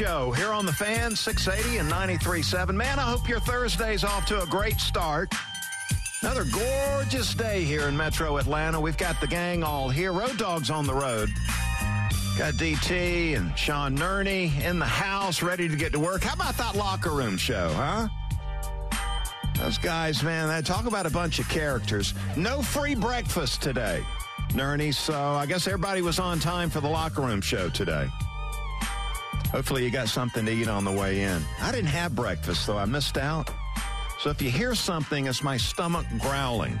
Show here on the fan 680 and 93.7. Man, I hope your Thursday's off to a great start. Another gorgeous day here in Metro Atlanta. We've got the gang all here. Road Dogs on the road. Got DT and Sean Nerney in the house, ready to get to work. How about that locker room show, huh? Those guys, man, they talk about a bunch of characters. No free breakfast today, Nerney. So I guess everybody was on time for the locker room show today. Hopefully you got something to eat on the way in. I didn't have breakfast, though. I missed out. So if you hear something, it's my stomach growling.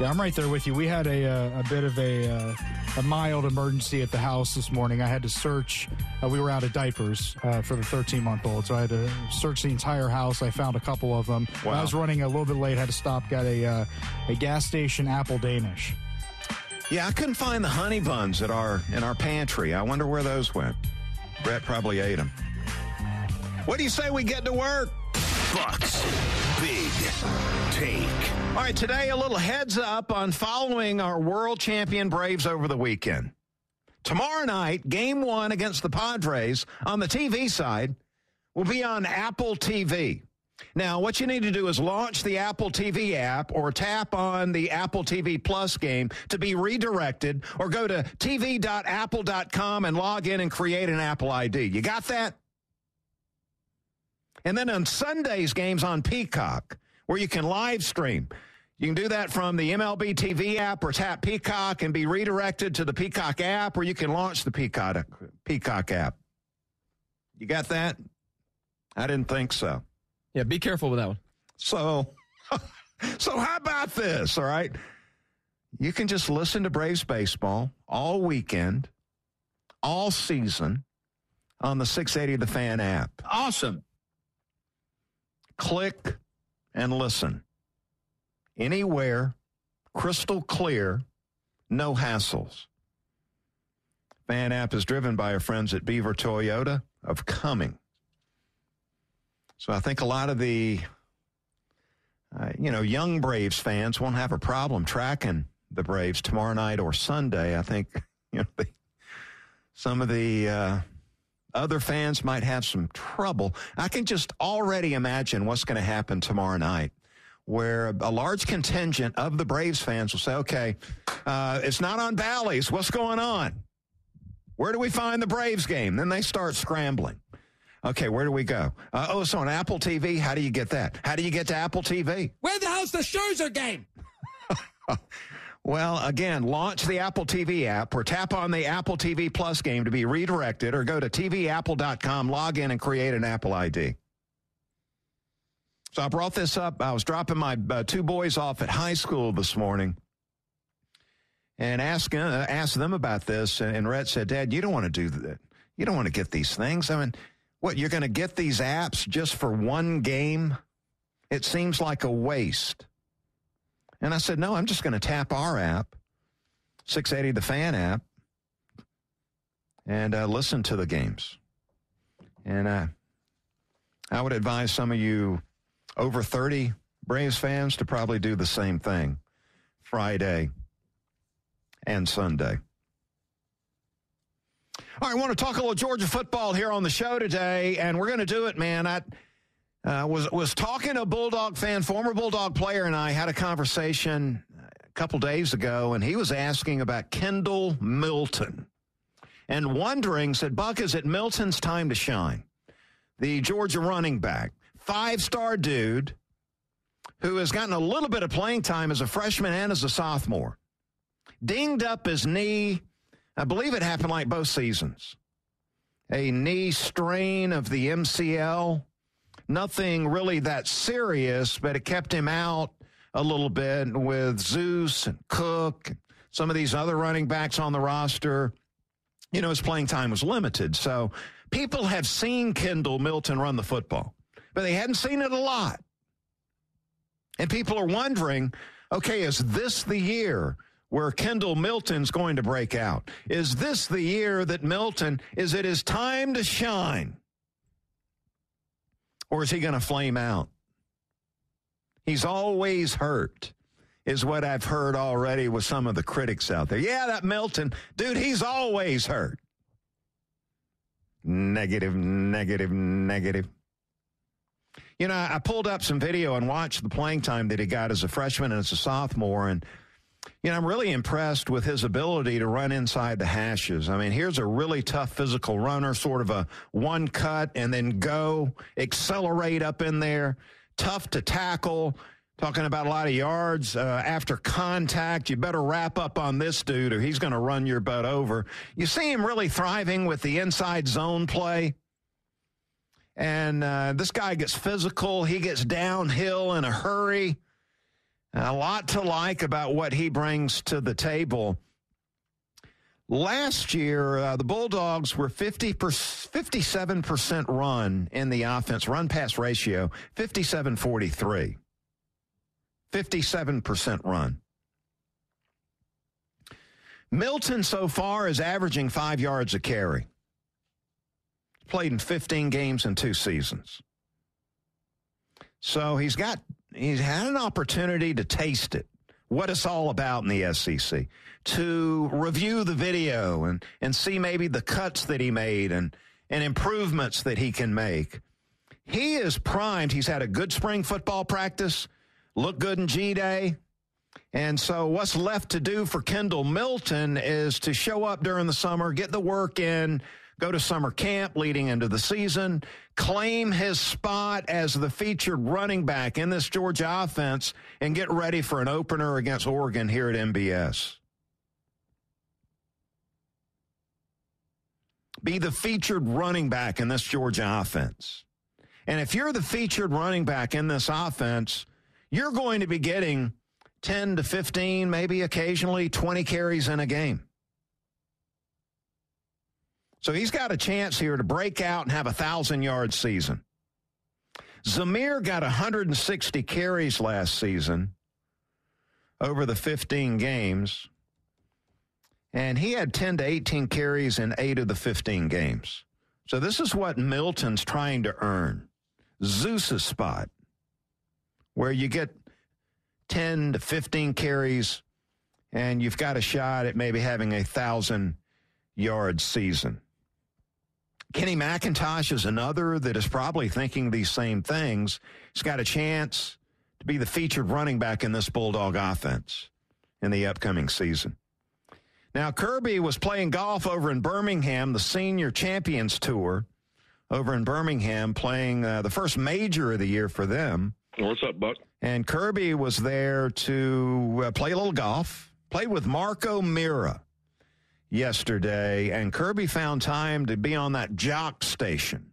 Yeah, I'm right there with you. We had a, uh, a bit of a, uh, a mild emergency at the house this morning. I had to search. Uh, we were out of diapers uh, for the 13 month old, so I had to search the entire house. I found a couple of them. Wow. I was running a little bit late. Had to stop. Got a uh, a gas station apple Danish. Yeah, I couldn't find the honey buns at our in our pantry. I wonder where those went. Brett probably ate them. What do you say we get to work? Bucks. Big take. All right, today a little heads up on following our world champion Braves over the weekend. Tomorrow night, game one against the Padres on the TV side will be on Apple TV. Now, what you need to do is launch the Apple TV app or tap on the Apple TV Plus game to be redirected or go to tv.apple.com and log in and create an Apple ID. You got that? And then on Sunday's games on Peacock, where you can live stream. You can do that from the MLB TV app or tap Peacock and be redirected to the Peacock app, or you can launch the Peacock, Peacock app. You got that? I didn't think so. Yeah, be careful with that one. So, so how about this? All right, you can just listen to Braves baseball all weekend, all season, on the 680 The Fan app. Awesome. Click and listen anywhere, crystal clear, no hassles. Fan app is driven by our friends at Beaver Toyota of Cumming. So I think a lot of the, uh, you know, young Braves fans won't have a problem tracking the Braves tomorrow night or Sunday. I think, you know, the, some of the uh, other fans might have some trouble. I can just already imagine what's going to happen tomorrow night where a large contingent of the Braves fans will say, okay, uh, it's not on Bally's. What's going on? Where do we find the Braves game? Then they start scrambling. Okay, where do we go? Uh, oh, so on Apple TV. How do you get that? How do you get to Apple TV? Where the hell's the Scherzer game? Well, again, launch the Apple TV app or tap on the Apple TV Plus game to be redirected or go to tvapple.com, log in, and create an Apple ID. So I brought this up. I was dropping my uh, two boys off at high school this morning and asking uh, asked them about this. And, and Rhett said, Dad, you don't want to do that. You don't want to get these things. I mean, what, you're going to get these apps just for one game? It seems like a waste. And I said, no, I'm just going to tap our app, 680 the fan app, and uh, listen to the games. And uh, I would advise some of you over 30 Braves fans to probably do the same thing Friday and Sunday. All right, I want to talk a little Georgia football here on the show today, and we're going to do it, man. I uh, was was talking to a Bulldog fan, former Bulldog player, and I had a conversation a couple days ago, and he was asking about Kendall Milton and wondering, said, Buck, is it Milton's time to shine? The Georgia running back, five star dude who has gotten a little bit of playing time as a freshman and as a sophomore. Dinged up his knee. I believe it happened like both seasons. A knee strain of the MCL nothing really that serious, but it kept him out a little bit with Zeus and Cook, and some of these other running backs on the roster. You know, his playing time was limited. So people have seen Kendall Milton run the football, but they hadn't seen it a lot. And people are wondering okay, is this the year where Kendall Milton's going to break out? Is this the year that Milton, is it his time to shine? Or is he going to flame out? He's always hurt, is what I've heard already with some of the critics out there. Yeah, that Milton, dude, he's always hurt. Negative, negative, negative. You know, I pulled up some video and watched the playing time that he got as a freshman and as a sophomore, and you know, I'm really impressed with his ability to run inside the hashes. I mean, here's a really tough physical runner, sort of a one cut and then go, accelerate up in there, tough to tackle. Talking about a lot of yards uh, after contact. You better wrap up on this dude or he's going to run your butt over. You see him really thriving with the inside zone play. And uh, this guy gets physical, he gets downhill in a hurry. A lot to like about what he brings to the table. Last year, uh, the Bulldogs were 50 57% run in the offense, run pass ratio, 57 43. 57% run. Milton so far is averaging five yards a carry. Played in 15 games in two seasons. So he's got he's had an opportunity to taste it, what it's all about in the SEC, to review the video and, and see maybe the cuts that he made and, and improvements that he can make. He is primed. He's had a good spring football practice, looked good in G Day. And so, what's left to do for Kendall Milton is to show up during the summer, get the work in, go to summer camp leading into the season, claim his spot as the featured running back in this Georgia offense, and get ready for an opener against Oregon here at MBS. Be the featured running back in this Georgia offense. And if you're the featured running back in this offense, you're going to be getting 10 to 15, maybe occasionally 20 carries in a game. So he's got a chance here to break out and have a thousand yard season. Zamir got 160 carries last season over the 15 games, and he had 10 to 18 carries in eight of the 15 games. So this is what Milton's trying to earn Zeus's spot, where you get 10 to 15 carries and you've got a shot at maybe having a thousand yard season. Kenny McIntosh is another that is probably thinking these same things. He's got a chance to be the featured running back in this Bulldog offense in the upcoming season. Now, Kirby was playing golf over in Birmingham, the Senior Champions Tour over in Birmingham, playing uh, the first major of the year for them. What's up, Buck? And Kirby was there to uh, play a little golf, played with Mark O'Meara yesterday, and Kirby found time to be on that jock station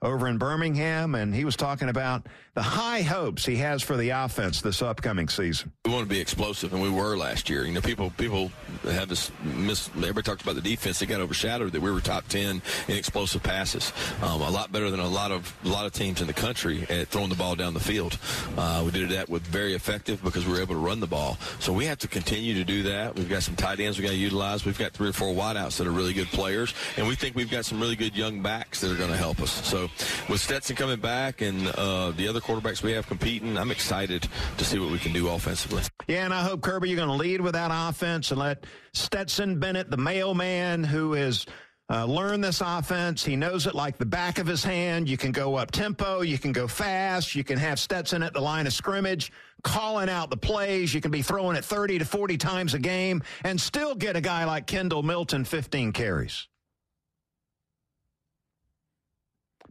over in Birmingham, and he was talking about the high hopes he has for the offense this upcoming season. We want to be explosive, and we were last year. You know, people people have this miss. Everybody talks about the defense; they got overshadowed that we were top ten in explosive passes, um, a lot better than a lot of a lot of teams in the country at throwing the ball down the field. Uh, we did that with very effective because we were able to run the ball. So we have to continue to do that. We've got some tight ends we got to utilize. We've got three or four wideouts that are really good players, and we think we've got some really good young backs that are going to help us. So with Stetson coming back and uh, the other quarterbacks we have competing, I'm excited to see what we can do offensively. Yeah, and I hope Kirby you're going to lead with that offense and let Stetson Bennett, the mailman who uh, learn this offense. He knows it like the back of his hand. You can go up tempo. You can go fast. You can have Stetson at the line of scrimmage, calling out the plays. You can be throwing it 30 to 40 times a game and still get a guy like Kendall Milton 15 carries.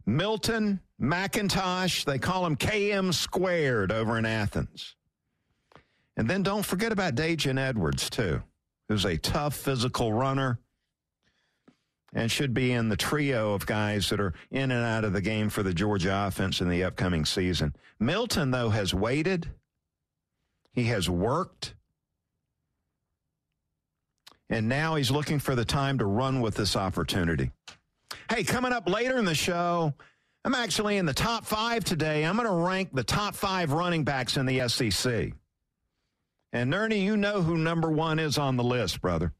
Milton, McIntosh, they call him KM squared over in Athens. And then don't forget about Daijun Edwards, too, who's a tough physical runner and should be in the trio of guys that are in and out of the game for the Georgia offense in the upcoming season. Milton, though, has waited, he has worked, and now he's looking for the time to run with this opportunity. Hey, coming up later in the show, I'm actually in the top five today. I'm going to rank the top five running backs in the SEC. And Ernie, you know who number one is on the list, brother.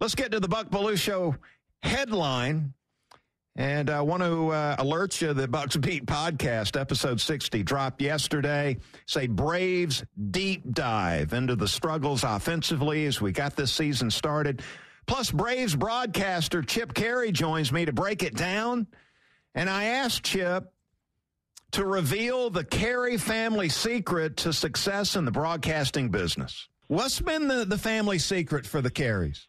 Let's get to the Buck Belue Show headline. And I want to uh, alert you the Bucks Beat podcast, episode 60, dropped yesterday. Say Braves deep dive into the struggles offensively as we got this season started. Plus, Braves broadcaster Chip Caray joins me to break it down. And I asked Chip to reveal the Caray family secret to success in the broadcasting business. What's been the, the family secret for the Carays?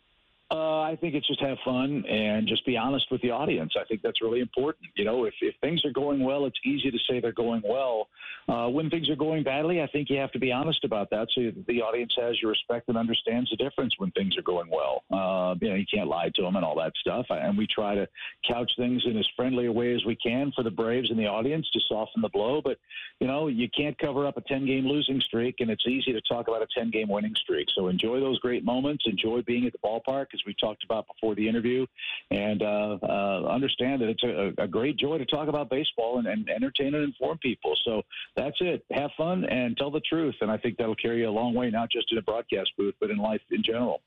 Uh, I think it's just have fun and just be honest with the audience. I think that's really important. You know, if, if things are going well, it's easy to say they're going well. Uh, when things are going badly, I think you have to be honest about that so the audience has your respect and understands the difference when things are going well. Uh, you know, you can't lie to them and all that stuff. And we try to couch things in as friendly a way as we can for the Braves and the audience to soften the blow. But, you know, you can't cover up a 10 game losing streak, and it's easy to talk about a 10 game winning streak. So enjoy those great moments. Enjoy being at the ballpark as we talked about before the interview, and uh, uh, understand that it's a, a, great joy to talk about baseball and, and, entertain and inform people. So that's it. Have fun and tell the truth, and I think that'll carry you a long way, not just in a broadcast booth, but in life in general.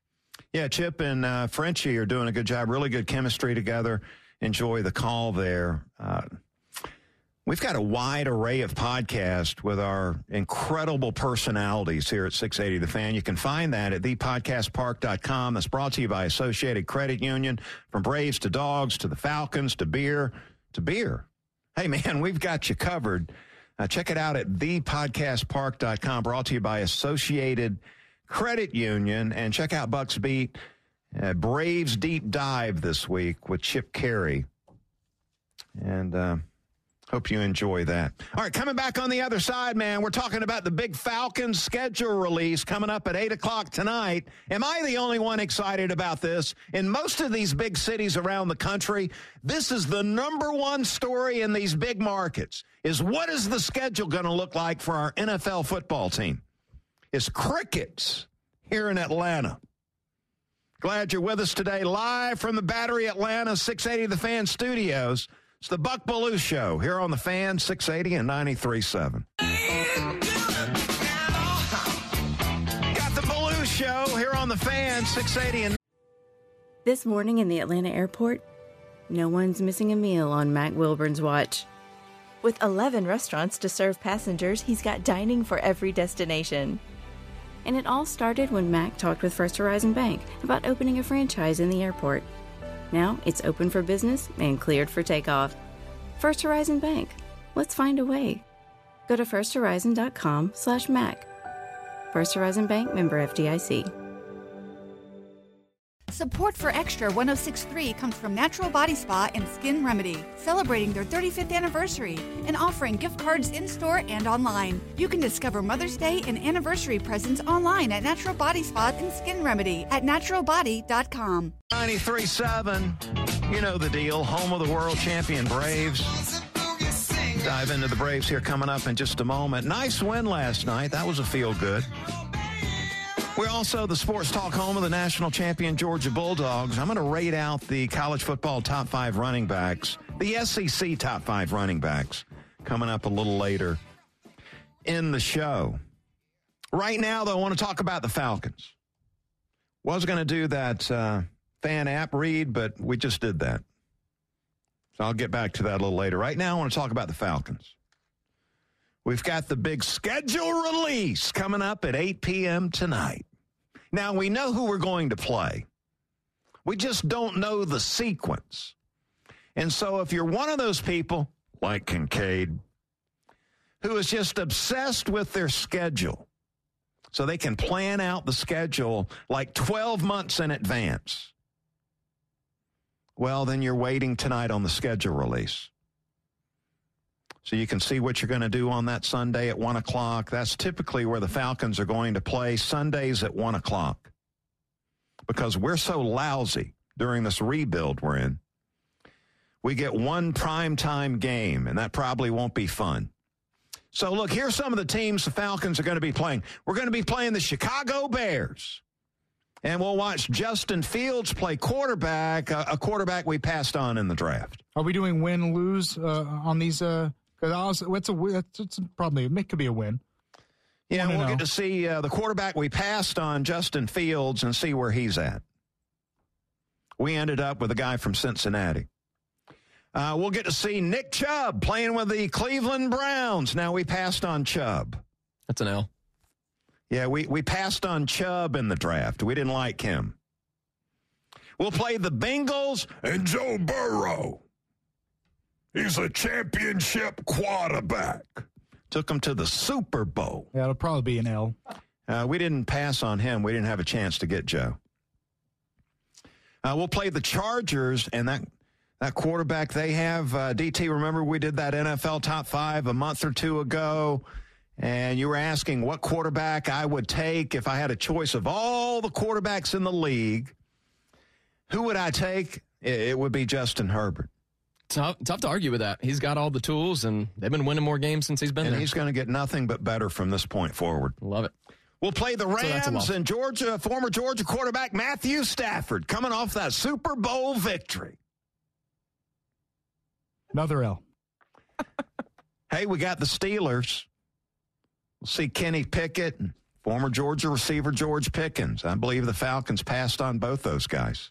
Yeah, Chip and uh, Frenchie are doing a good job. Really good chemistry together. Enjoy the call there. Uh, We've got a wide array of podcasts with our incredible personalities here at 680 The Fan. You can find that at thepodcastpark.com. That's brought to you by Associated Credit Union. From Braves to dogs to the Falcons to beer to beer. Hey, man, we've got you covered. Uh, check it out at thepodcastpark.com. Brought to you by Associated Credit Union. And check out Bucks Beat uh, Braves Deep Dive this week with Chip Caray. And, uh, Hope you enjoy that. All right, coming back on the other side, man, we're talking about the big Falcons schedule release coming up at 8 o'clock tonight. Am I the only one excited about this? In most of these big cities around the country, this is the number one story in these big markets is what is the schedule going to look like for our NFL football team? It's crickets here in Atlanta. Glad you're with us today, live from the Battery Atlanta 680 The Fan Studios. It's the Buck Belue Show here on the Fan 680 and 93.7. Got the Belue Show here on the Fan 680 and. This morning in the Atlanta airport, no one's missing a meal on Mac Wilburn's watch. With 11 restaurants to serve passengers, he's got dining for every destination. And it all started when Mac talked with First Horizon Bank about opening a franchise in the airport. Now it's open for business and cleared for takeoff. First Horizon Bank. Let's find a way. Go to firsthorizon.com slash Mac. First Horizon Bank member FDIC. Support for Extra 1063 comes from Natural Body Spa and Skin Remedy, celebrating their 35th anniversary and offering gift cards in store and online. You can discover Mother's Day and anniversary presents online at Natural Body Spa and Skin Remedy at naturalbody.com. 93.7, you know the deal. Home of the world champion Braves. Dive into the Braves here coming up in just a moment. Nice win last night. That was a feel good. We're also the sports talk home of the national champion Georgia Bulldogs. I'm going to rate out the college football top five running backs, the SEC top five running backs, coming up a little later in the show. Right now, though, I want to talk about the Falcons. Was going to do that uh, fan app read, but we just did that. So I'll get back to that a little later. Right now, I want to talk about the Falcons. We've got the big schedule release coming up at 8 p.m. tonight. Now, we know who we're going to play. We just don't know the sequence. And so, if you're one of those people, like Kincaid, who is just obsessed with their schedule, so they can plan out the schedule like 12 months in advance, well, then you're waiting tonight on the schedule release so you can see what you're going to do on that Sunday at 1 o'clock. That's typically where the Falcons are going to play Sundays at 1 o'clock because we're so lousy during this rebuild we're in. we get one primetime game, and that probably won't be fun. So, look, here's some of the teams the Falcons are going to be playing. We're going to be playing the Chicago Bears. And we'll watch Justin Fields play quarterback, a quarterback we passed on in the draft. Are we doing win lose uh, on these? Because it's a that's, it's probably it could be a win. Yeah, we'll know. get to see uh, the quarterback we passed on, Justin Fields, and see where he's at. We ended up with a guy from Cincinnati. Uh, we'll get to see Nick Chubb playing with the Cleveland Browns. Now we passed on Chubb. That's an L. Yeah, we, we passed on Chubb in the draft. We didn't like him. We'll play the Bengals and Joe Burrow. He's a championship quarterback. Took him to the Super Bowl. Yeah, it'll probably be an L. Uh, we didn't pass on him. We didn't have a chance to get Joe. Uh, we'll play the Chargers, and that that quarterback they have. Uh, DT, remember we did that NFL top five a month or two ago, and you were asking what quarterback I would take if I had a choice of all the quarterbacks in the league. Who would I take? It would be Justin Herbert. Tough, tough to argue with that. He's got all the tools, and they've been winning more games since he's been and there. he's going to get nothing but better from this point forward. Love it. We'll play the Rams so and Georgia, former Georgia quarterback Matthew Stafford coming off that Super Bowl victory. Another L. hey, we got the Steelers. We'll see Kenny Pickett and former Georgia receiver George Pickens. I believe the Falcons passed on both those guys.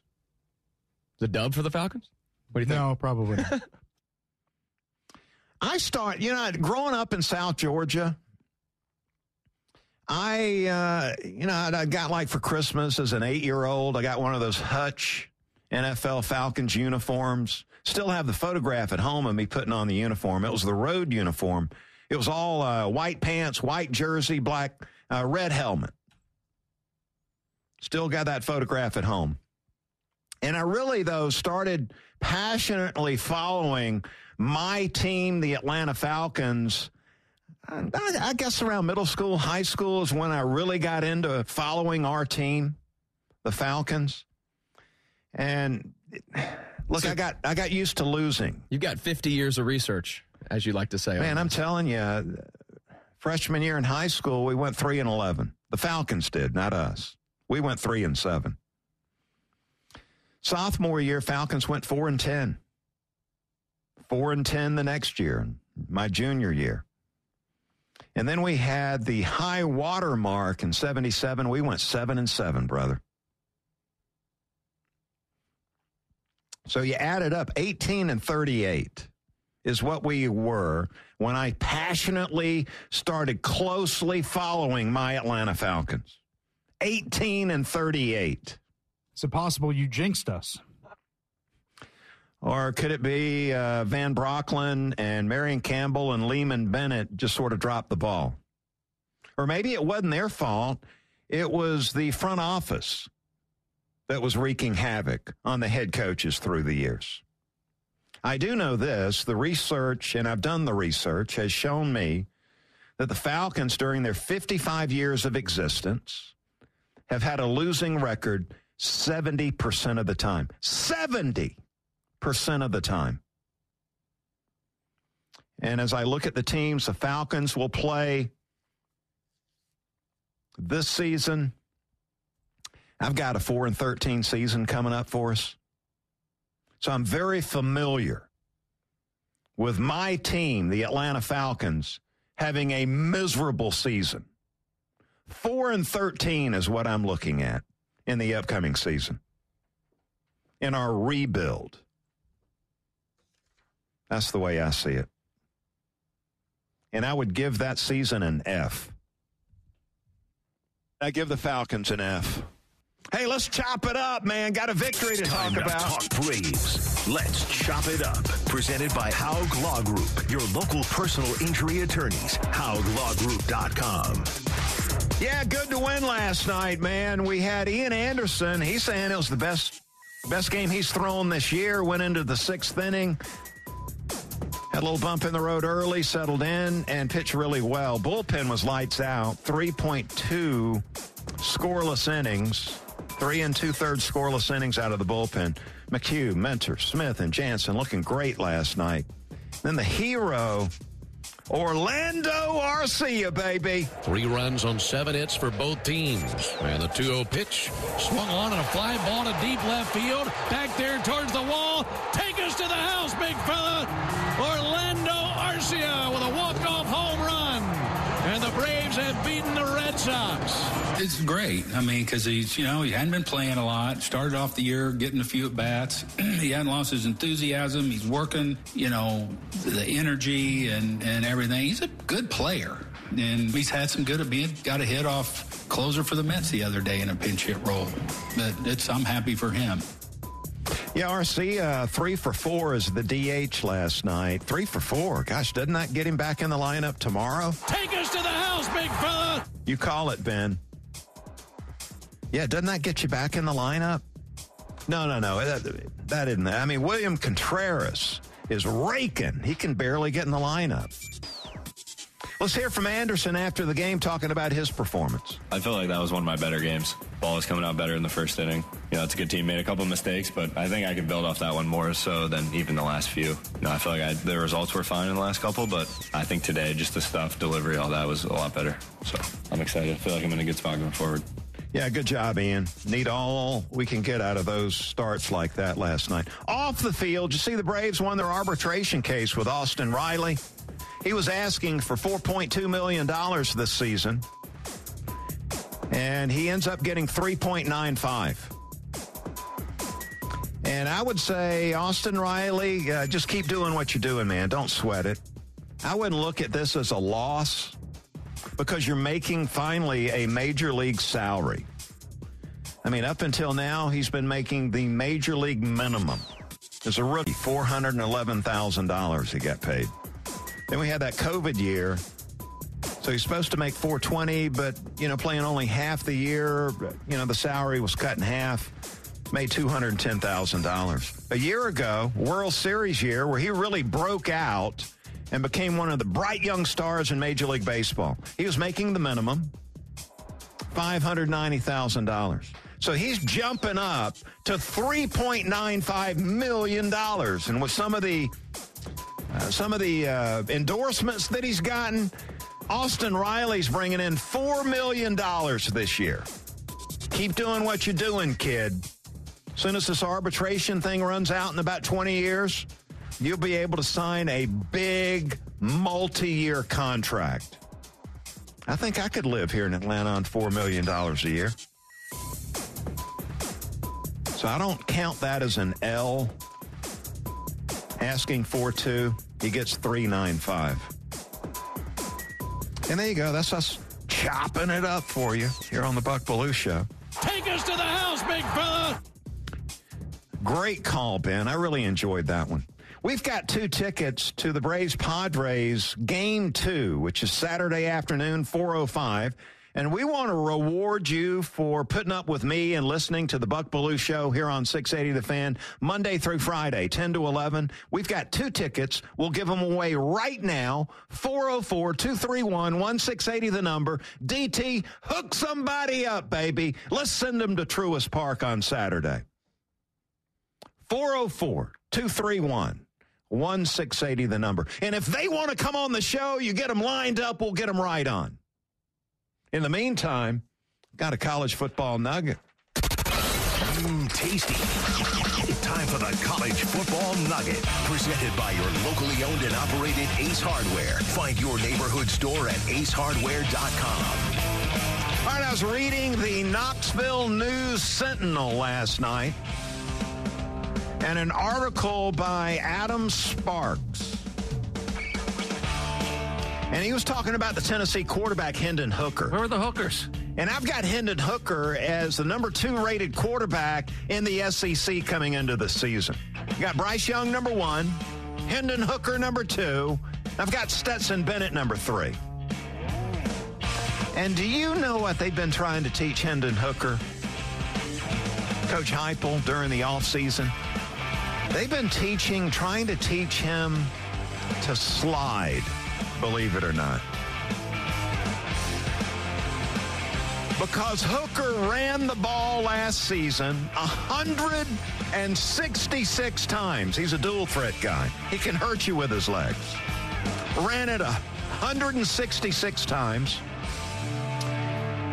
The dub for the Falcons? What do you think? No, probably not. I start, you know, growing up in South Georgia, I, uh, you know, I got like for Christmas as an eight year old, I got one of those Hutch NFL Falcons uniforms. Still have the photograph at home of me putting on the uniform. It was the road uniform. It was all uh, white pants, white jersey, black, uh, red helmet. Still got that photograph at home. And I really, though, started passionately following my team, the Atlanta Falcons. I, I guess around middle school, high school is when I really got into following our team, the Falcons. And look, so, I got I got used to losing. You got 50 years of research, as you like to say. Man, I'm telling you, freshman year in high school, we went three and 11. The Falcons did, not us. We went three and seven. Sophomore year, Falcons went four and 10. Four and 10 the next year, my junior year. And then we had the high water mark in 77. We went seven and seven, brother. So you add it up 18 and 38 is what we were when I passionately started closely following my Atlanta Falcons. 18 and 38. Is it possible you jinxed us? Or could it be uh, Van Brocklin and Marion Campbell and Leeman Bennett just sort of dropped the ball? Or maybe it wasn't their fault. It was the front office that was wreaking havoc on the head coaches through the years. I do know this the research, and I've done the research, has shown me that the Falcons, during their 55 years of existence, have had a losing record 70% of the time. 70% of the time. And as I look at the teams, the Falcons will play this season I've got a 4 and 13 season coming up for us. So I'm very familiar with my team, the Atlanta Falcons, having a miserable season. 4 and 13 is what I'm looking at in the upcoming season. In our rebuild. That's the way I see it. And I would give that season an F. I give the Falcons an F. Hey, let's chop it up, man. Got a victory to talk about. Talk Braves. Let's chop it up. Presented by Haug Law Group, your local personal injury attorneys. HaugLawGroup.com. Yeah, good to win last night, man. We had Ian Anderson. He's saying it was the best best game he's thrown this year. Went into the sixth inning. Had a little bump in the road early, settled in, and pitched really well. Bullpen was lights out. 3.2 scoreless innings Three and two thirds scoreless innings out of the bullpen. McHugh, Minter, Smith, and Jansen looking great last night. Then the hero, Orlando Arcia, baby. Three runs on seven hits for both teams. And the 2-0 pitch swung on and a fly ball to deep left field. Back there towards the wall. Take us to the house, big fella. Orlando Arcia with a run. And the Braves have beaten the Red Sox. It's great. I mean, because he's, you know, he hadn't been playing a lot. Started off the year getting a few at bats. he hadn't lost his enthusiasm. He's working, you know, the energy and, and everything. He's a good player. And he's had some good, at being got a hit off closer for the Mets the other day in a pinch hit role. But it's, I'm happy for him. Yeah, RC, uh, three for four is the DH last night. Three for four. Gosh, doesn't that get him back in the lineup tomorrow? Take us to the house, big fella. You call it, Ben. Yeah, doesn't that get you back in the lineup? No, no, no. That, that isn't that. I mean, William Contreras is raking. He can barely get in the lineup. Let's hear from Anderson after the game talking about his performance. I feel like that was one of my better games. Ball was coming out better in the first inning. You know, it's a good team. Made a couple mistakes, but I think I could build off that one more so than even the last few. You know, I feel like I, the results were fine in the last couple, but I think today, just the stuff, delivery, all that was a lot better. So I'm excited. I feel like I'm in a good spot going forward. Yeah, good job, Ian. Need all we can get out of those starts like that last night. Off the field, you see the Braves won their arbitration case with Austin Riley. He was asking for $4.2 million this season, and he ends up getting 3.95. And I would say, Austin Riley, uh, just keep doing what you're doing, man. Don't sweat it. I wouldn't look at this as a loss because you're making finally a major league salary. I mean, up until now, he's been making the major league minimum. As a rookie, $411,000 he got paid. Then we had that COVID year. So he's supposed to make 420, but, you know, playing only half the year, you know, the salary was cut in half, made $210,000. A year ago, World Series year, where he really broke out and became one of the bright young stars in Major League Baseball. He was making the minimum, $590,000. So he's jumping up to $3.95 million. And with some of the uh, some of the uh, endorsements that he's gotten, Austin Riley's bringing in $4 million this year. Keep doing what you're doing, kid. As soon as this arbitration thing runs out in about 20 years, you'll be able to sign a big multi year contract. I think I could live here in Atlanta on $4 million a year. So I don't count that as an L. Asking for two, he gets 395. And there you go. That's us chopping it up for you here on the Buck Belue Show. Take us to the house, big fella. Great call, Ben. I really enjoyed that one. We've got two tickets to the Braves Padres game two, which is Saturday afternoon, 405. And we want to reward you for putting up with me and listening to the Buck Belue Show here on 680 The Fan, Monday through Friday, 10 to 11. We've got two tickets. We'll give them away right now. 404 231 1680, the number. DT, hook somebody up, baby. Let's send them to Truist Park on Saturday. 404 231 1680, the number. And if they want to come on the show, you get them lined up, we'll get them right on. In the meantime, got a college football nugget. Mmm, tasty. Time for the college football nugget. Presented by your locally owned and operated Ace Hardware. Find your neighborhood store at acehardware.com. All right, I was reading the Knoxville News Sentinel last night and an article by Adam Sparks. And he was talking about the Tennessee quarterback, Hendon Hooker. Where are the hookers? And I've got Hendon Hooker as the number two rated quarterback in the SEC coming into the season. You got Bryce Young, number one, Hendon Hooker, number two. I've got Stetson Bennett, number three. And do you know what they've been trying to teach Hendon Hooker? Coach Heupel during the offseason? They've been teaching, trying to teach him to slide believe it or not. Because Hooker ran the ball last season 166 times. He's a dual threat guy. He can hurt you with his legs. Ran it 166 times.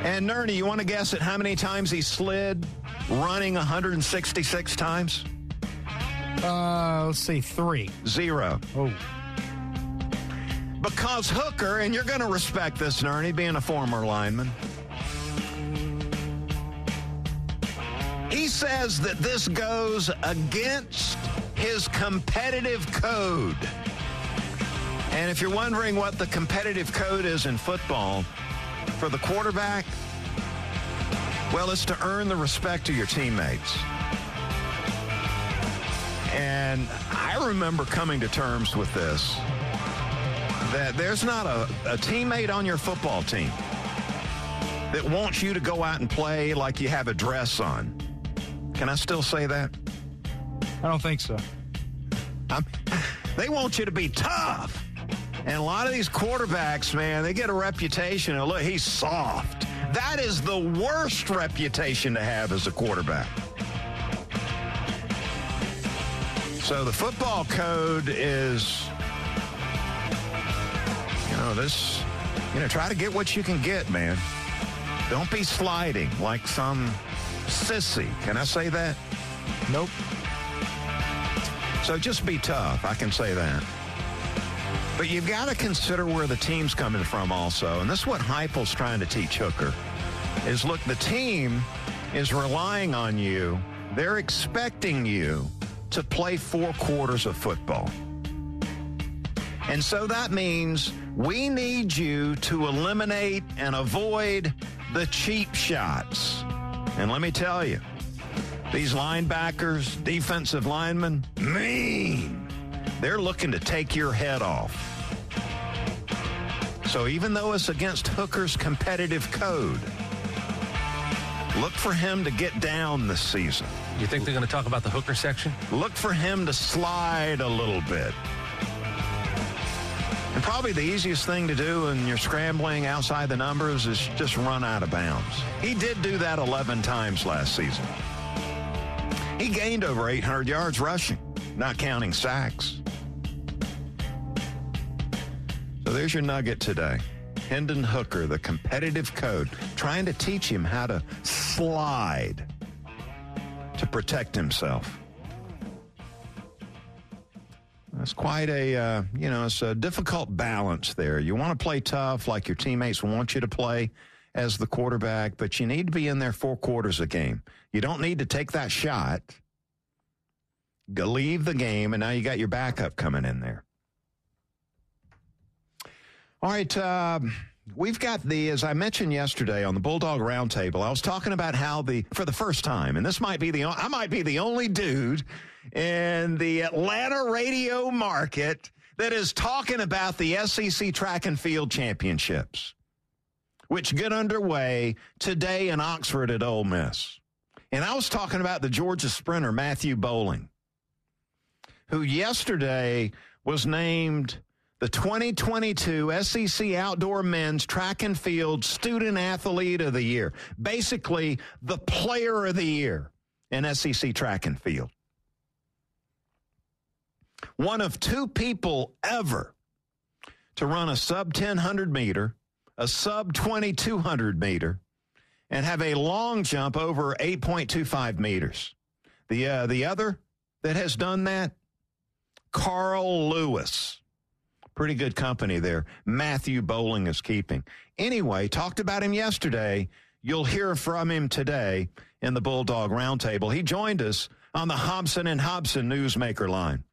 And Nerney, you want to guess at how many times he slid running 166 times? Uh, let's say three. Zero. Oh. Because Hooker, and you're going to respect this, Nerney, being a former lineman. He says that this goes against his competitive code. And if you're wondering what the competitive code is in football for the quarterback, well, it's to earn the respect of your teammates. And I remember coming to terms with this that there's not a, a teammate on your football team that wants you to go out and play like you have a dress on. Can I still say that? I don't think so. I'm, they want you to be tough. And a lot of these quarterbacks, man, they get a reputation of, look, he's soft. That is the worst reputation to have as a quarterback. So the football code is, know, this, you know, try to get what you can get, man. Don't be sliding like some sissy. Can I say that? Nope. So just be tough. I can say that. But you've got to consider where the team's coming from also. And this is what Heupel's trying to teach Hooker is look, the team is relying on you. They're expecting you to play four quarters of football. And so that means we need you to eliminate and avoid the cheap shots. And let me tell you, these linebackers, defensive linemen, mean. They're looking to take your head off. So even though it's against Hooker's competitive code, look for him to get down this season. You think they're going to talk about the hooker section? Look for him to slide a little bit. And probably the easiest thing to do when you're scrambling outside the numbers is just run out of bounds. He did do that 11 times last season. He gained over 800 yards rushing, not counting sacks. So there's your nugget today. Hendon Hooker, the competitive code, trying to teach him how to slide to protect himself. It's quite a, uh, you know, it's a difficult balance there. You want to play tough like your teammates want you to play as the quarterback, but you need to be in there four quarters a game. You don't need to take that shot, leave the game, and now you got your backup coming in there. All right. Uh, we've got the, as I mentioned yesterday on the Bulldog Roundtable, I was talking about how the, for the first time, and this might be the, I might be the only dude in the Atlanta radio market that is talking about the SEC track and field championships, which get underway today in Oxford at Ole Miss. And I was talking about the Georgia sprinter, Matthew Boling, who yesterday was named the 2022 SEC Outdoor Men's Track and Field Student Athlete of the Year. Basically, the player of the year in SEC track and field. One of two people ever to run a sub 1000 meter, a sub 2200 meter, and have a long jump over 8.25 meters. The, uh, the other that has done that, Carl Lewis pretty good company there. Matthew Boling is keeping. Anyway, talked about him yesterday. You'll hear from him today in the Bulldog Roundtable. He joined us on the Hobson and Hobson Newsmaker line.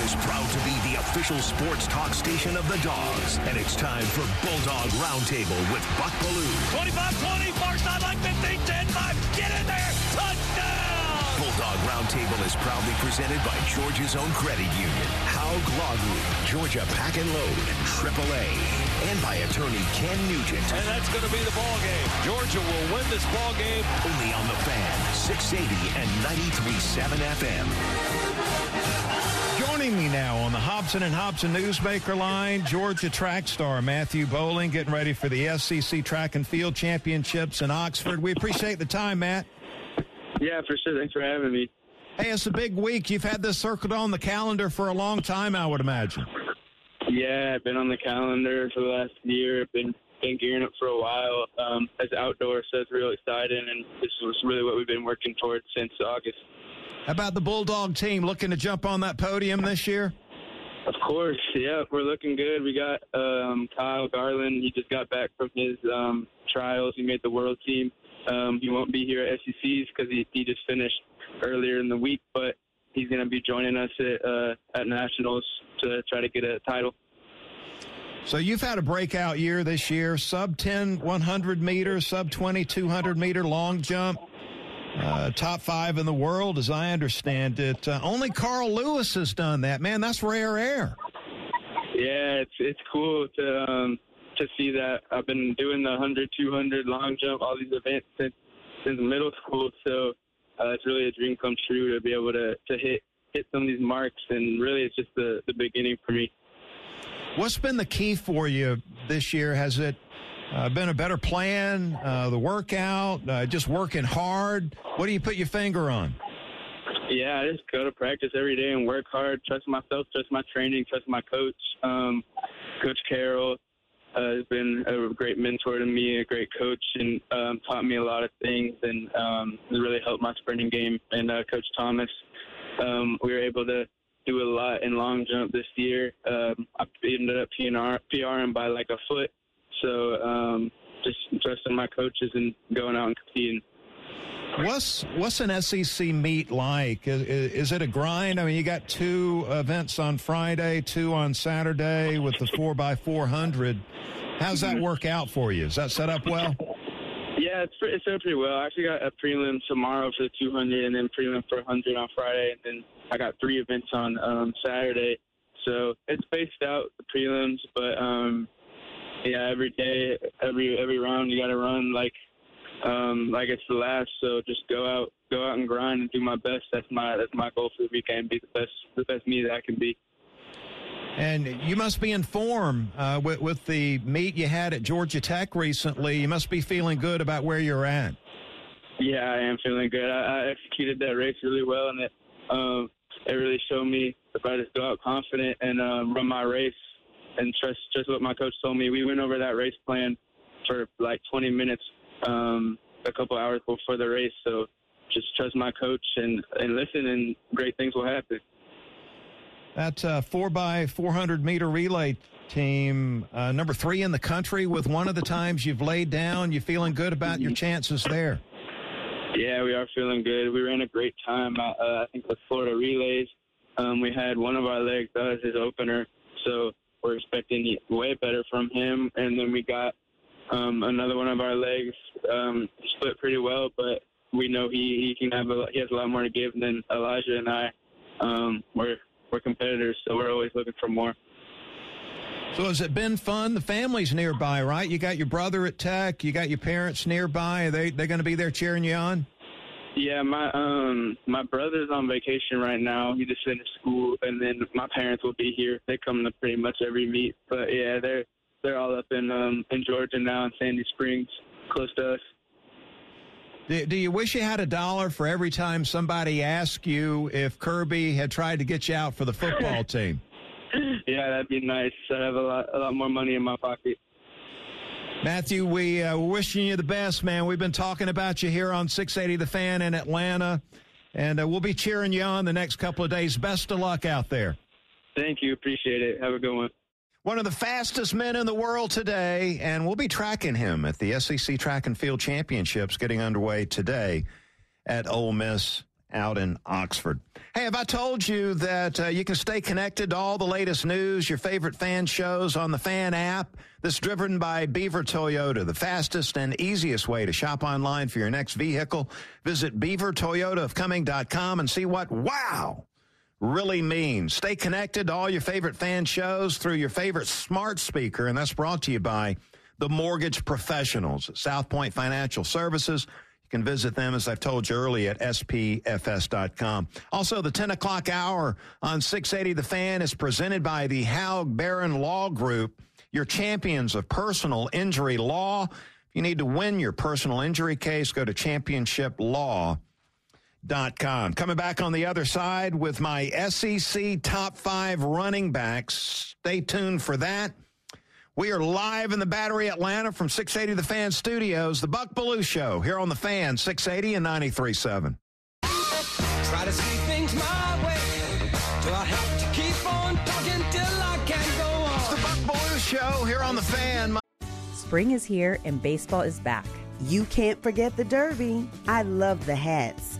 Is proud to be the official sports talk station of the Dogs, and it's time for Bulldog Roundtable with Buck Belue. 25-20, far sideline 15, 10, 5, get in there, touchdown! Bulldog Roundtable is proudly presented by Georgia's own credit union, Haug Law Group, Georgia Pack and Load, AAA, and by attorney Ken Nugent. And that's going to be the ball game. Georgia will win this ball game. Only on the fan, 680 and 93.7 FM. Joining me now on the Hobson and Hobson Newsmaker line. Georgia track star Matthew Boling getting ready for the SEC Track and Field Championships in Oxford. We appreciate the time, Matt. Yeah, for sure. Thanks for having me. Hey, it's a big week. You've had this circled on the calendar for a long time, I would imagine. Yeah, I've been on the calendar for the last year. I've been been gearing up for a while. Um, as outdoors, so it's real exciting, and this was really what we've been working towards since August. How about the Bulldog team looking to jump on that podium this year? Of course, yeah, we're looking good. We got um, Kyle Garland. He just got back from his um, trials. He made the world team. Um, he won't be here at SECs because he, he just finished earlier in the week, but he's going to be joining us at, uh, at nationals to try to get a title. So you've had a breakout year this year, sub 10 100 meter, sub 20 200 meter long jump. Uh, top five in the world, as I understand it. Uh, only Carl Lewis has done that. Man, that's rare air. Yeah, it's it's cool to um, to see that. I've been doing the 100, 200 long jump, all these events since since middle school. So uh, it's really a dream come true to be able to to hit hit some of these marks. And really, it's just the the beginning for me. What's been the key for you this year? Has it uh, been a better plan? Uh, the workout, uh, just working hard. What do you put your finger on? Yeah, I just go to practice every day and work hard. Trust myself, trust my training, trust my coach. Um, coach Carroll uh, has been a great mentor to me, a great coach, and um, taught me a lot of things, and um, really helped my sprinting game. And uh, Coach Thomas, um, we were able to do a lot in long jump this year. Um, I ended up PR, PRing by like a foot so um, just trusting my coaches and going out and competing. What's what's an SEC meet like? Is, is, it a grind? I mean, you got two events on Friday, two on Saturday with the four by four hundred. How's that work out for you? Is that set up well? Yeah, it's it's set up pretty well. I actually got a prelim tomorrow for the 200, and then prelim for 100 on Friday, and then I got three events on um, Saturday. So it's spaced out the prelims, but um, yeah, every day, every every round, you got to run like um, like it's the last. So just go out, go out and grind and do my best. That's my that's my goal for the weekend. Be the best, the best me that I can be. And you must be in form uh, with, with the meet you had at Georgia Tech recently. You must be feeling good about where you're at. Yeah, I am feeling good. I, I executed that race really well, and it um, it really showed me if I just go out confident and uh, run my race, and trust just what my coach told me. We went over that race plan for like 20 minutes, um, a couple hours before the race. So just trust my coach and, and listen, and great things will happen. That uh, four by 400 meter relay team, uh, number three in the country, with one of the times you've laid down. You feeling good about your chances there? Yeah, we are feeling good. We ran a great time. Uh, I think with Florida relays, um, we had one of our legs that was his opener, so we're expecting way better from him. And then we got um, another one of our legs um, split pretty well, but we know he, he can have a, he has a lot more to give than Elija and I. Um, we're we're competitors, so we're always looking for more. So has it been fun? The family's nearby, right? You got your brother at Tech. You got your parents nearby. Are they they going to be there cheering you on? Yeah, my um my brother's on vacation right now. He just finished school, and then my parents will be here. They come to pretty much every meet. But yeah, they're they're all up in um in Georgia now in Sandy Springs, close to us. Do, do you wish you had a dollar for every time somebody asked you if Kirby had tried to get you out for the football team? Yeah, that'd be nice. I'd have a lot a lot more money in my pocket. Matthew, we uh, we're wishing you the best, man. We've been talking about you here on 680 The Fan in Atlanta, and uh, we'll be cheering you on the next couple of days. Best of luck out there. Thank you. Appreciate it. Have a good one. One of the fastest men in the world today, and we'll be tracking him at the SEC Track and Field Championships getting underway today at Ole Miss out in Oxford. Hey, have I told you that uh, you can stay connected to all the latest news, your favorite fan shows on the fan app? This is driven by Beaver Toyota, the fastest and easiest way to shop online for your next vehicle. Visit beavertoyotaofcumming.com and see what wow really means. Stay connected to all your favorite fan shows through your favorite smart speaker, and that's brought to you by the Mortgage Professionals, South Point Financial Services can visit them, as I've told you earlier, at spfs.com. Also, the 10 o'clock hour on 680 The Fan is presented by the Haug Barron Law Group, your champions of personal injury law. If you need to win your personal injury case, go to championship.law.com. Coming back on the other side with my SEC top five running backs. Stay tuned for that. We are live in the Battery Atlanta from 680 The Fan Studios, the Buck Belue Show here on the Fan, 680 and 93.7. Try to see things my way. Do I have to keep on talking till I can go on? It's the Buck Belue Show here on the Fan. Spring is here and baseball is back. You can't forget the Derby. I love the hats.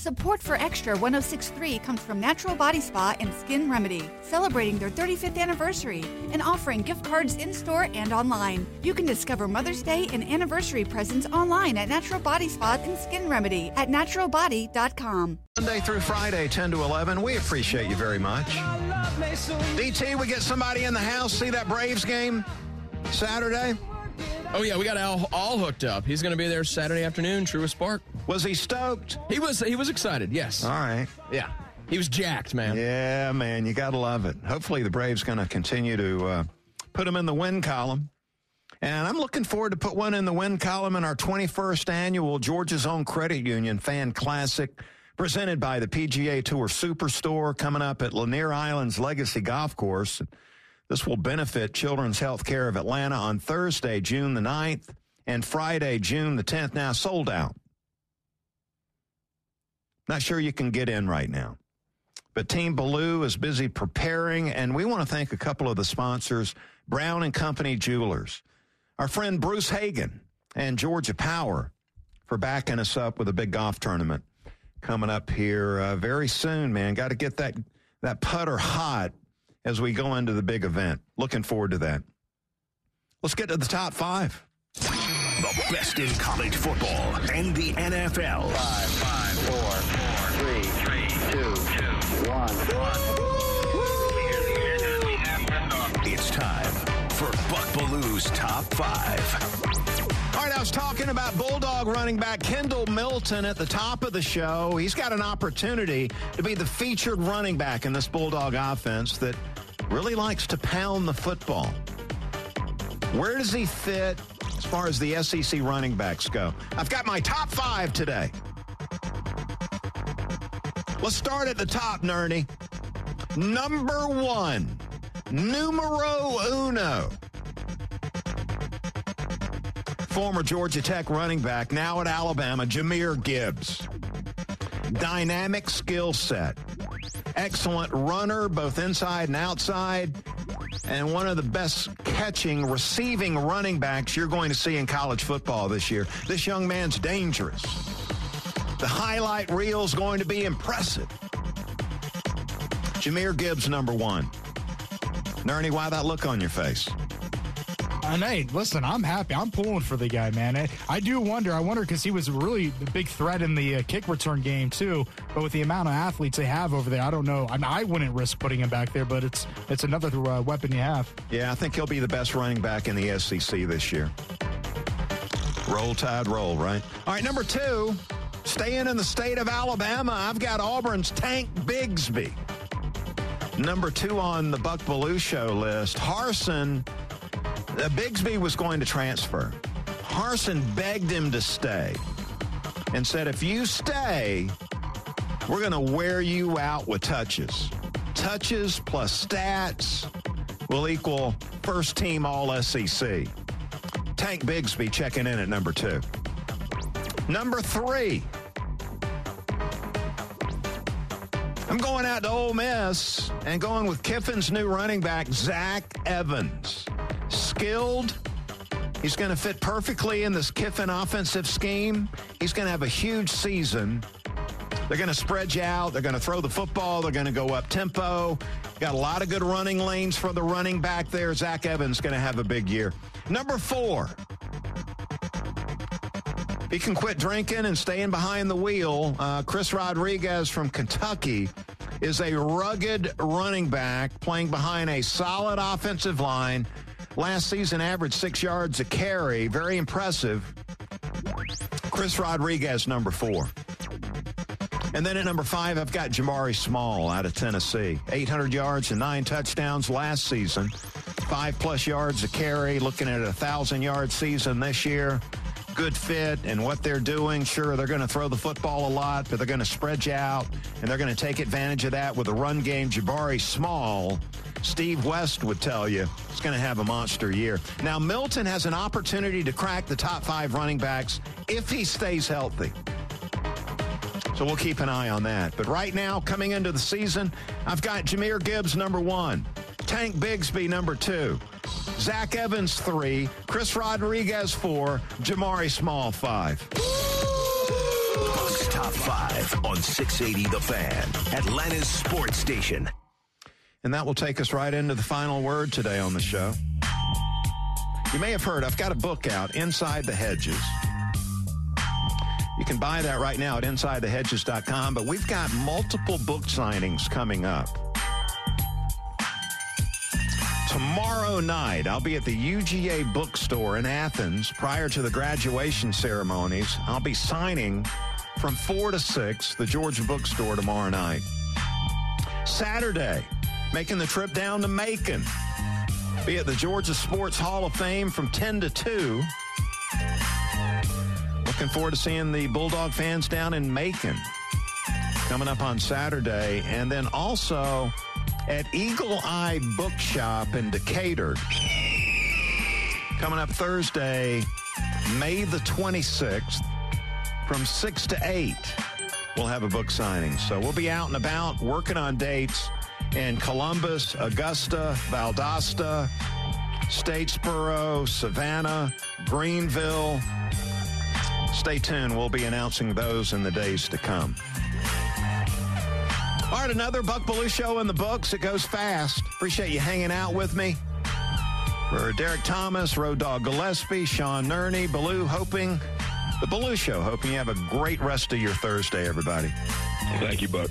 Support for Extra 1063 comes from Natural Body Spa and Skin Remedy, celebrating their 35th anniversary and offering gift cards in store and online. You can discover Mother's Day and anniversary presents online at Natural Body Spa and Skin Remedy at naturalbody.com. Monday through Friday, 10 to 11. We appreciate you very much. DT, we get somebody in the house. See that Braves game Saturday? Oh yeah, we got Al all hooked up. He's going to be there Saturday afternoon, Truist Park. Was he stoked? He was. He was excited. Yes. All right. Yeah. He was jacked, man. Yeah, man. You got to love it. Hopefully, the Braves going to continue to uh, put him in the win column. And I'm looking forward to put one in the win column in our 21st annual Georgia's Own Credit Union Fan Classic, presented by the PGA Tour Superstore, coming up at Lanier Island's Legacy Golf Course. This will benefit Children's Health Care of Atlanta on Thursday, June the 9th, and Friday, June the 10th. Now sold out. Not sure you can get in right now. But Team Belue is busy preparing, and we want to thank a couple of the sponsors Brown and Company Jewelers, our friend Bruce Hagan, and Georgia Power for backing us up with a big golf tournament coming up here uh, very soon, man. Got to get that, that putter hot as we go into the big event. Looking forward to that. Let's get to the top five. The best in college football and the NFL. Five, five, four, four, three, three, two, two, one, one. It's time for Buck Belue's Top Five. All right, I was talking about Bulldog running back Kendall Milton at the top of the show. He's got an opportunity to be the featured running back in this Bulldog offense that really likes to pound the football. Where does he fit as far as the SEC running backs go? I've got my top five today. Let's start at the top, Nerdy. Number one, numero uno. Former Georgia Tech running back, now at Alabama, Jahmyr Gibbs. Dynamic skill set. Excellent runner, both inside and outside. And one of the best catching, receiving running backs you're going to see in college football this year. This young man's dangerous. The highlight reel is going to be impressive. Jahmyr Gibbs, number one. Nerney, why that look on your face? And hey, listen, I'm happy. I'm pulling for the guy, man. I, I do wonder. I wonder because he was really a big threat in the uh, kick return game too. But with the amount of athletes they have over there, I don't know. I mean, I wouldn't risk putting him back there, but it's it's another uh, weapon you have. Yeah, I think he'll be the best running back in the SEC this year. Roll Tide, roll, right? All right, number two, staying in the state of Alabama, I've got Auburn's Tank Bigsby. Number two on the Buck Belue show list, Harsin. Uh, Bigsby was going to transfer. Harsin begged him to stay and said, if you stay, we're going to wear you out with touches. Touches plus stats will equal first team all SEC. Tank Bigsby checking in at number two. Number three. I'm going out to Ole Miss and going with Kiffin's new running back, Zach Evans. Skilled. He's going to fit perfectly in this Kiffin offensive scheme. He's going to have a huge season. They're going to spread you out. They're going to throw the football. They're going to go up tempo. Got a lot of good running lanes for the running back there. Zach Evans going to have a big year. Number four. He can quit drinking and staying behind the wheel. Uh, Chris Rodriguez from Kentucky is a rugged running back playing behind a solid offensive line. Last season averaged six yards a carry. Very impressive. Chris Rodriguez, number four. And then at number five, I've got Jamari Small out of Tennessee. 800 yards and nine touchdowns last season. Five plus yards a carry. Looking at a 1,000 yard season this year good fit and what they're doing. Sure, they're going to throw the football a lot, but they're going to spread you out, and they're going to take advantage of that with a run game. Jabari Small, Steve West would tell you, is going to have a monster year. Now, Milton has an opportunity to crack the top five running backs if he stays healthy. So we'll keep an eye on that. But right now, coming into the season, I've got Jahmyr Gibbs number one, Tank Bigsby number two, Zach Evans, three. Chris Rodriguez, four. Jamari Small, five. Top five on 680 The Fan, Atlanta's sports station. And that will take us right into the final word today on the show. You may have heard I've got a book out, Inside the Hedges. You can buy that right now at InsideTheHedges.com, but we've got multiple book signings coming up. Tomorrow night, I'll be at the UGA bookstore in Athens prior to the graduation ceremonies. I'll be signing from 4 to 6, the Georgia bookstore tomorrow night. Saturday, making the trip down to Macon. Be at the Georgia Sports Hall of Fame from 10 to 2. Looking forward to seeing the Bulldog fans down in Macon coming up on Saturday. And then also at Eagle Eye Bookshop in Decatur. Coming up Thursday, May the 26th, from 6 to 8, we'll have a book signing. So we'll be out and about working on dates in Columbus, Augusta, Valdosta, Statesboro, Savannah, Greenville. Stay tuned. We'll be announcing those in the days to come. All right, another Buck Belue show in the books. It goes fast. Appreciate you hanging out with me. For Derek Thomas, Road Dog Gillespie, Sean Nerney, Belue, hoping the Belue Show. Hoping you have a great rest of your Thursday, everybody. Thank you, Buck.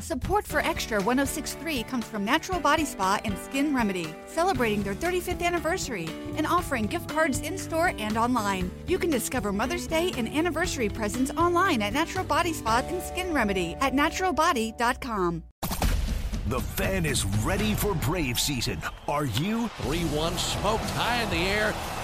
Support for Extra 1063 comes from Natural Body Spa and Skin Remedy, celebrating their 35th anniversary and offering gift cards in store and online. You can discover Mother's Day and anniversary presents online at Natural Body Spa and Skin Remedy at naturalbody.com. The fan is ready for Brave season. Are you? 3 1 smoked high in the air,